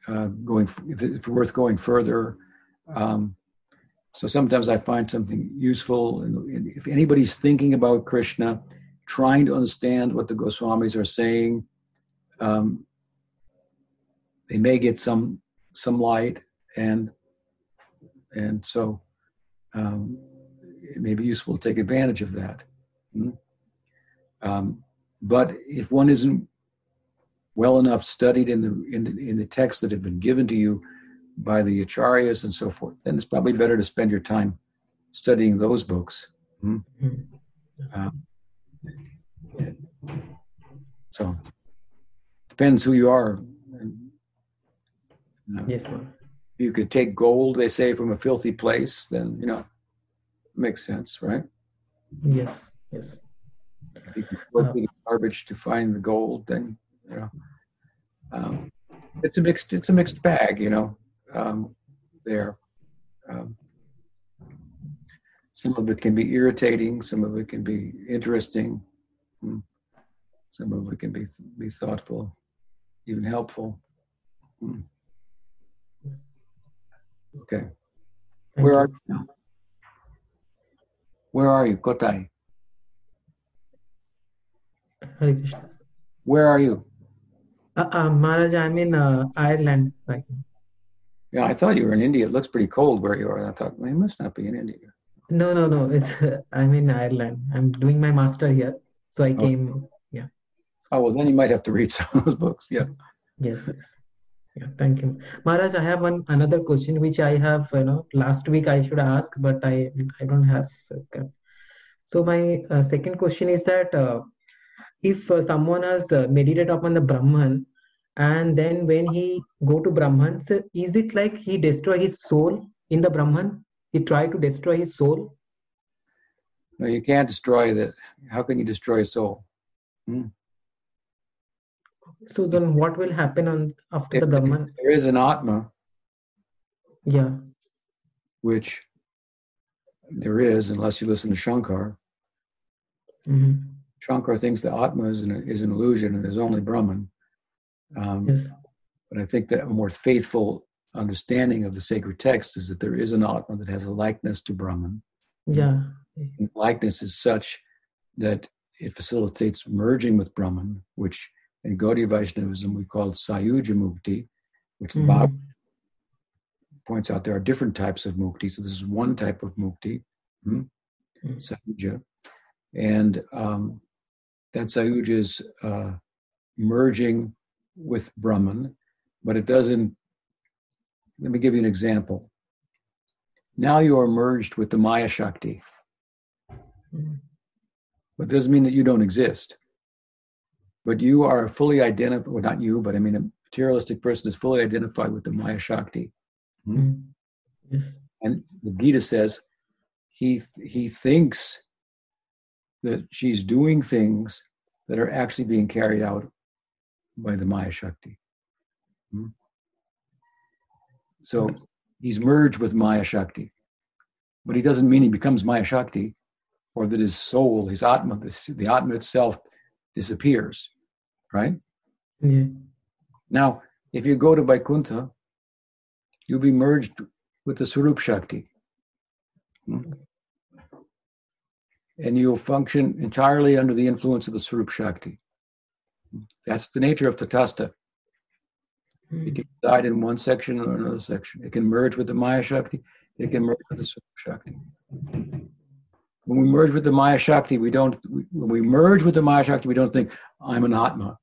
uh, going if worth going further. Um, so sometimes I find something useful, and if anybody's thinking about Krishna, trying to understand what the Goswamis are saying, um, they may get some some light, and and so um, it may be useful to take advantage of that. Hmm? Um, but if one isn't well enough studied in the in the, in the texts that have been given to you by the acharyas and so forth, then it's probably better to spend your time studying those books. Hmm? Um, so depends who you are. And, uh, yes, sir. You could take gold, they say, from a filthy place. Then you know, makes sense, right? Yes. Yes. If you go uh, the garbage to find the gold, then you know, um, it's a mixed. It's a mixed bag, you know. Um, there. Um, some of it can be irritating, some of it can be interesting, hmm. some of it can be be thoughtful, even helpful. Okay. Thank Where you. are you now? Where are you, Kotai? Hare Krishna. Where are you? Uh, uh, Maharaj, I'm in uh, Ireland right now. Yeah, I thought you were in India. It looks pretty cold where you are. I thought, well, you must not be in India. No, no, no. It's I'm in Ireland. I'm doing my master here, so I came. Yeah. Oh well, then you might have to read some of those books. Yeah. Yes. Yes. Yeah. Thank you, Maharaj. I have one another question which I have. You know, last week I should ask, but I I don't have. So my uh, second question is that uh, if uh, someone has uh, meditated upon the Brahman, and then when he go to Brahman, so is it like he destroy his soul in the Brahman? he try to destroy his soul? No, you can't destroy the. How can you destroy soul? Hmm? So then, what will happen on after if, the Brahman? There is an Atma. Yeah. Which there is, unless you listen to Shankar. Mm-hmm. Shankar thinks the Atma is an, is an illusion and there's only Brahman. Um, yes. But I think that a more faithful understanding of the sacred text is that there is an Atma that has a likeness to Brahman. Yeah. And likeness is such that it facilitates merging with Brahman, which in Gaudiya Vaishnavism we call Sayuja Mukti, which the mm-hmm. points out there are different types of mukti. So this is one type of mukti, hmm? mm-hmm. Sayuja. And um, that Sayuja is uh, merging with Brahman, but it doesn't let me give you an example. Now you are merged with the Maya Shakti. But it doesn't mean that you don't exist. But you are fully identified, well, not you, but I mean, a materialistic person is fully identified with the Maya Shakti. Hmm? Yes. And the Gita says he, he thinks that she's doing things that are actually being carried out by the Maya Shakti. Hmm? So he's merged with Maya Shakti. But he doesn't mean he becomes Maya Shakti or that his soul, his Atma, the, the Atma itself disappears. Right? Yeah. Now, if you go to Vaikuntha, you'll be merged with the Swarup Shakti. Hmm? And you'll function entirely under the influence of the Swarup Shakti. That's the nature of Tatasta. It can reside in one section or another section. It can merge with the Maya Shakti. It can merge with the Swarup Shakti. When we merge with the Maya Shakti, we don't. When we merge with the Maya Shakti, we don't think I'm an Atma.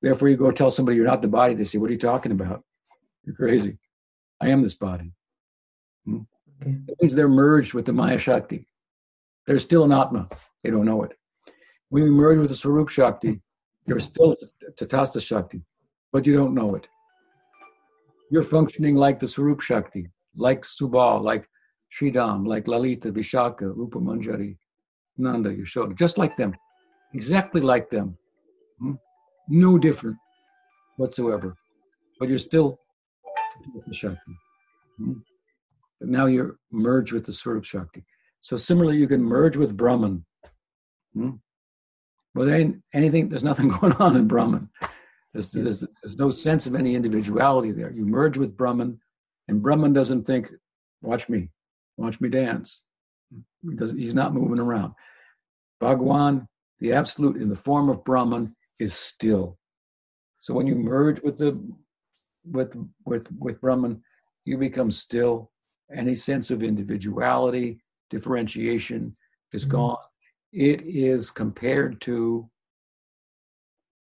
Therefore, you go tell somebody you're not the body. They say, "What are you talking about? You're crazy. I am this body." Hmm? Okay. That means they're merged with the Maya Shakti. They're still an Atma. They don't know it. When we merge with the Swarup Shakti, you're still Tatasta Shakti but you don't know it. You're functioning like the Swarup Shakti, like Subal, like Sridham, like Lalita, Vishaka, Rupa Manjari, Nanda, Yashoda, just like them, exactly like them. Hmm? No different whatsoever. But you're still the Shakti. Hmm? But now you're merged with the Swarup Shakti. So similarly, you can merge with Brahman. Hmm? But ain't anything, there's nothing going on in Brahman. There's, there's, there's no sense of any individuality there. You merge with Brahman, and Brahman doesn't think, watch me, watch me dance. He doesn't, he's not moving around. Bhagwan, the absolute in the form of Brahman, is still. So when you merge with the with with with Brahman, you become still. Any sense of individuality, differentiation is Mhm. gone. It is compared to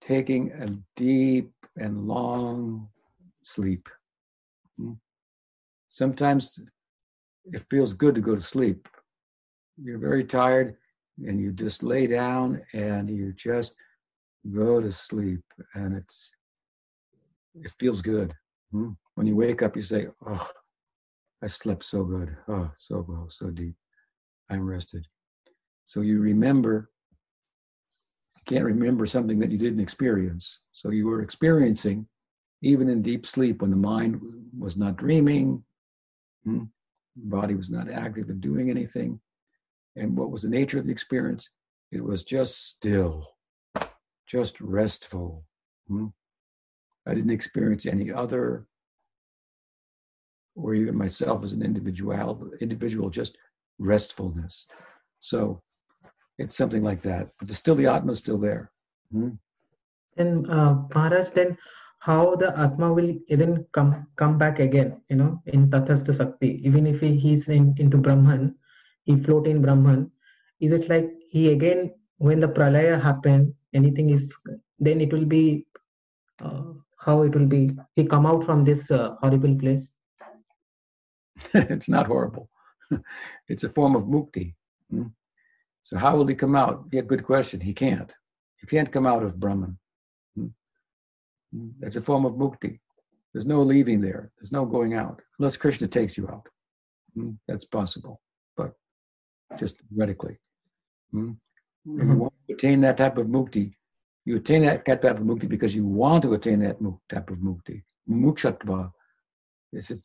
taking a deep and long sleep. Hmm. Sometimes it feels good to go to sleep. You're very tired and you just lay down and you just go to sleep and it's it feels good. Hmm. When you wake up you say, "Oh, I slept so good. Oh, so well, so deep. I'm rested." So you remember you can't remember something that you didn't experience. So you were experiencing, even in deep sleep, when the mind was not dreaming, hmm, body was not active and doing anything. And what was the nature of the experience? It was just still, just restful. hmm. I didn't experience any other, or even myself as an individual, individual, just restfulness. So it's something like that. But there's still the Atma is still there. Hmm. Then uh, Maharaj, then how the Atma will even come come back again, you know, in Tathastha Sakti, even if he, he's in, into Brahman, he float in Brahman, is it like he again, when the pralaya happen, anything is, then it will be, uh, how it will be, he come out from this uh, horrible place? it's not horrible. it's a form of mukti. Hmm? So how will he come out? Yeah, good question. He can't. You can't come out of Brahman. Hmm? Hmm. That's a form of mukti. There's no leaving there. There's no going out unless Krishna takes you out. Hmm? That's possible, but just theoretically. Hmm? When you Mhm. want to attain that type of mukti, you attain that type of mukti because you want to attain that type of mukti. Mukshatva. This is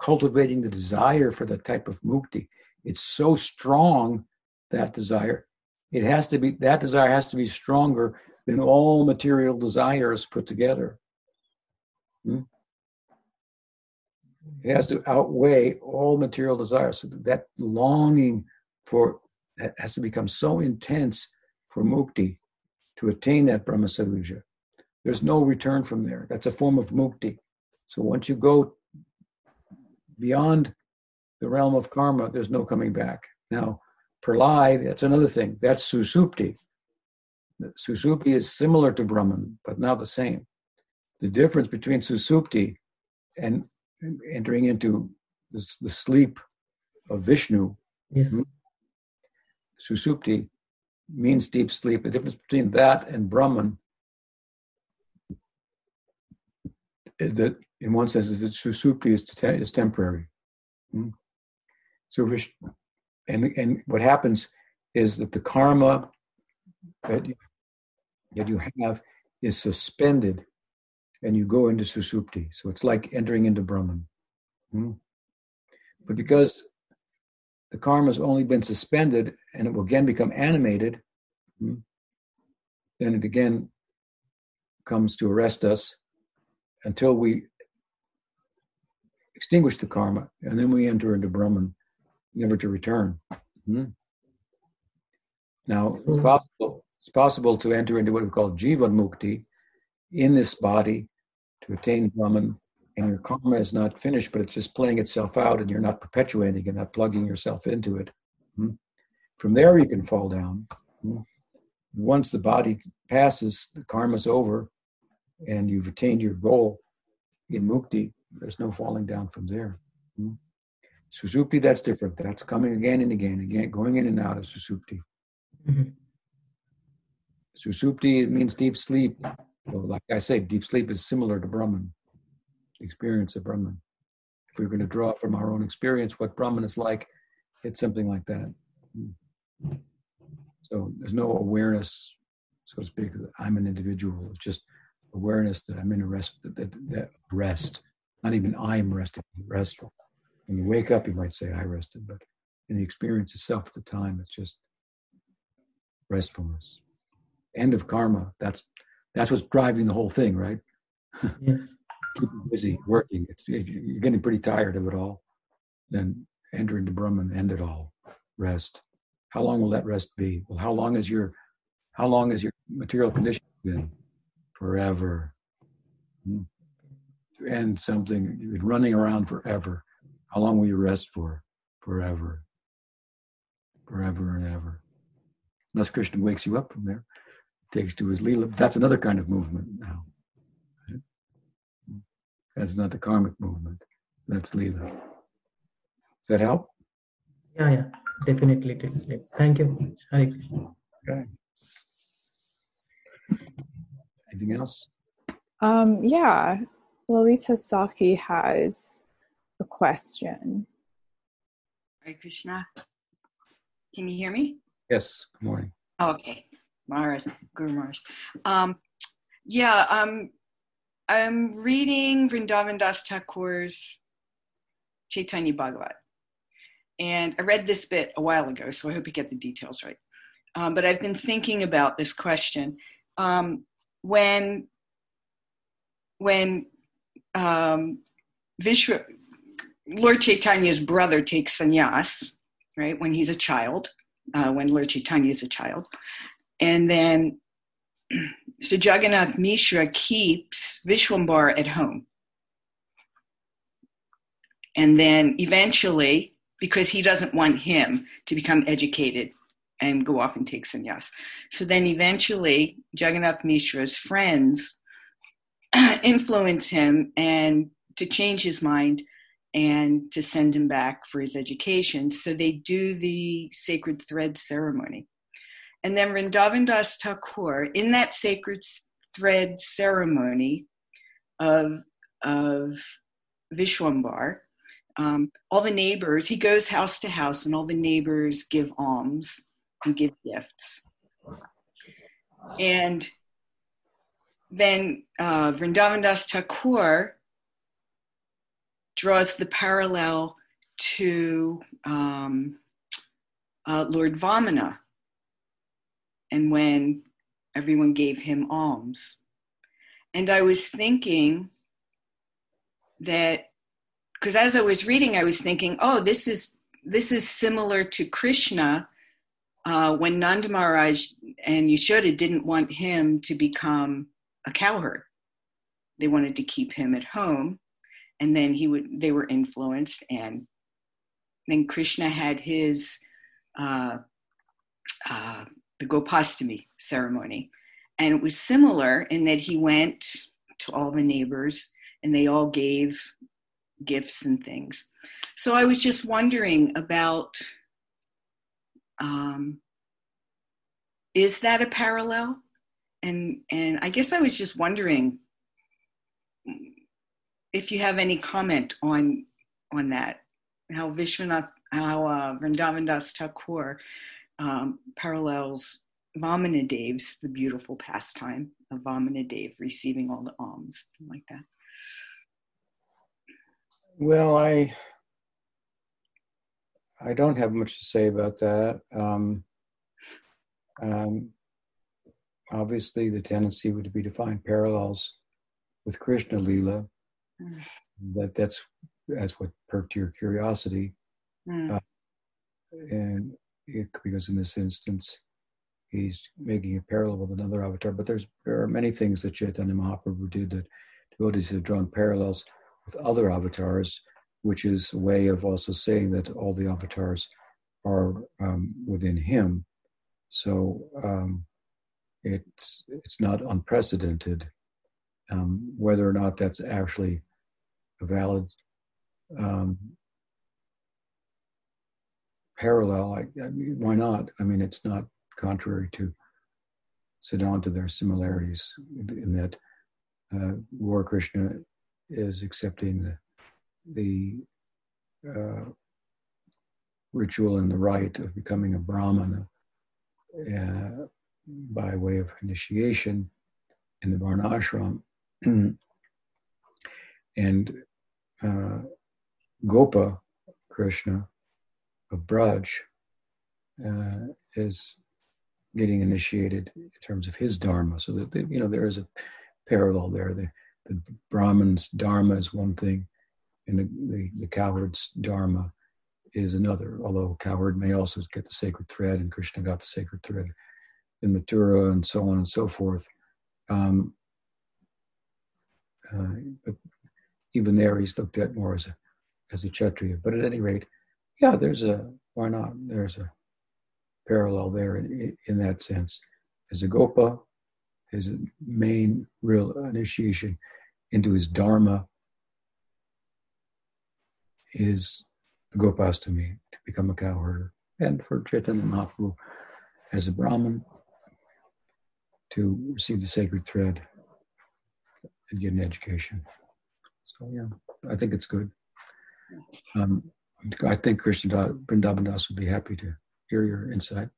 cultivating the desire for that type of mukti. It's so strong that desire. It has to be that desire has to be stronger than all material desires put together. Hmm? It has to outweigh all material desires. So that longing for that has to become so intense for mukti to attain that Brahma Sayuja. There's no return from there. That's a form of mukti. So once you go beyond the realm of karma, there's no coming back. Now, pralay, that's another thing. That's susupti. Susupti is similar to Brahman, but not the same. The difference between susupti and entering into the, the sleep of Vishnu, Yes. Susupti, means deep sleep. The difference between that and Brahman is that, in one sense, is that susupti is, te- is temporary. Hmm? So, Vish- and and what happens is that the karma that you, that you have is suspended, and you go into susupti. So it's like entering into Brahman. Hmm? But because the karma has only been suspended, and it will again become animated, hmm, then it again comes to arrest us until we extinguish the karma, and then we enter into Brahman, never to return. Hmm? Now, it's Hmm. possible, it's possible to enter into what we call jivan mukti in this body to attain Brahman, and your karma is not finished, but it's just playing itself out, and you're not perpetuating and not plugging yourself into it. Hmm? From there, you can fall down. Hmm? Once the body passes, the karma's over, and you've attained your goal in mukti, there's no falling down from there. Hmm? Susupti, that's different. That's coming again and again, again, going in and out of Susupti. Mhm. Susupti means deep sleep. So like I say, deep sleep is similar to Brahman, experience of Brahman. If we're going to draw from our own experience what Brahman is like, it's something like that. So there's no awareness, so to speak, that I'm an individual. It's just awareness that I'm in a rest, that, that, that rest. Not even I'm resting, restful. When you wake up, you might say I rested, but in the experience itself at the time, it's just restfulness. End of karma. That's that's what's driving the whole thing, right? Yes. Keep busy working. It's you're getting pretty tired of it all. Then enter into Brahman, end it all. Rest. How long will that rest be? Well, how long is your how long has your material condition been? Forever. Hmm. end something. You've been running around forever. How long will you rest for? Forever. Forever and ever. Unless Krishna wakes you up from there, takes to his Leela. That's another kind of movement now. That's not the karmic movement. That's Leela. Does that help? Yeah, yeah, definitely, definitely. Thank you. Hare Krishna. Okay. Anything else? Um, yeah, Lalita Sakhi has a question. Hare Krishna. Can you hear me? Yes. Good morning. Okay. Mars, Guru Mars. Um, yeah, um, I'm reading Vrindavan Das Thakur's Chaitanya Bhagavat. And I read this bit a while ago, so I hope you get the details right. Um, but I've been thinking about this question. Um, when when um, Vishwa, Lord Chaitanya's brother takes sannyas, right, when he's a child, uh, when Lord Chaitanya is a child, and then so Jagannath Mishra keeps Vishwambar at home. And then eventually, because he doesn't want him to become educated and go off and take sannyas. So then eventually, Jagannath Mishra's friends influence him and to change his mind and to send him back for his education. So they do the sacred thread ceremony. And then Vrindavan Das Thakur, in that sacred thread ceremony of, of Vishwambar, um, all the neighbors, he goes house to house, and all the neighbors give alms and give gifts. And then uh, Vrindavan Das Thakur draws the parallel to um, uh, Lord Vamana and when everyone gave him alms. And I was thinking that because as I was reading, I was thinking, oh, this is this is similar to Krishna uh, when Nanda Maharaj and Yashoda didn't want him to become a cowherd. They wanted to keep him at home, and then he would. They were influenced, and then Krishna had his uh, uh, the Gopastami ceremony, and it was similar in that he went to all the neighbors, and they all gave gifts and things. So I was just wondering about um, is that a parallel? And and I guess I was just wondering if you have any comment on on that, how Vishwanath, how uh, Vrindavan Das Thakur um, parallels Vamanadev's the beautiful pastime of Vamanadev receiving all the alms, like that. Well, I I don't have much to say about that. Um, um, obviously, the tendency would be to find parallels with Krishna Lila. Mm. That that's that's what perked your curiosity, mm. uh, and because in this instance, he's making a parallel with another avatar. But there's there are many things that Chaitanya Mahaprabhu did that devotees have drawn parallels with other avatars, which is a way of also saying that all the avatars are um, within him. So um, it's it's not unprecedented. Um, whether or not that's actually a valid um, parallel, I, I mean, why not? I mean, it's not contrary to Siddhanta. There are similarities in, that uh, Lord Krishna is accepting the the uh, ritual and the rite of becoming a brahmana uh, by way of initiation in the varnashram. and uh, Gopa Krishna of Braj uh, is getting initiated in terms of his dharma. So that you know there is a parallel there. The, the Brahman's dharma is one thing, and the, the, the cowherd's dharma is another. Although coward may also get the sacred thread, and Krishna got the sacred thread in Mathura, and so on and so forth. Um, uh, but even there he's looked at more as a as a Kshatriya. But at any rate, yeah, there's a why not? There's a parallel there in, in that sense. As a Gopa, his main real initiation into his Dharma is Gopastami, to me to become a cowherder. And for Chaitanya Mahaprabhu, as a Brahmin, to receive the sacred thread and get an education. So, yeah, I think it's good. Um, I think Krishna Vrindavan Das would be happy to hear your insight.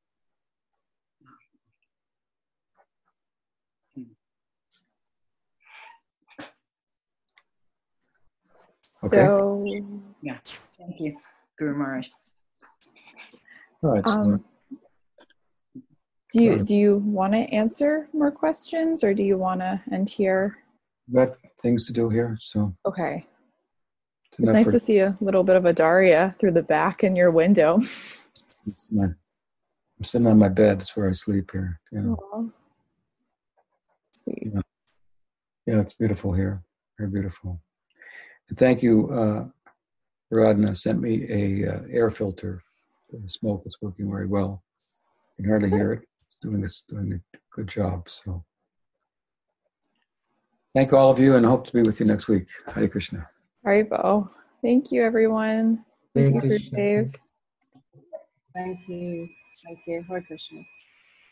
Okay. So, yeah, thank you, Guru Maharaj. All right. Um, do you do you want to answer more questions, or do you want to end here? we Got things to do here, so okay. It's, nice for, to see a little bit of a Daria through the back in your window. my, I'm sitting on my bed. That's where I sleep here. You know. Sweet. Yeah. yeah, it's beautiful here. Very beautiful. And thank you, uh, Radna sent me a uh, air filter. The smoke is working very well. You can hardly hear it. It's doing this doing a good job. So thank all of you and hope to be with you next week. Hare Krishna. All right, Bo. Thank you, everyone. Thank you, Dave. Thank you. Thank you. Hare Krishna.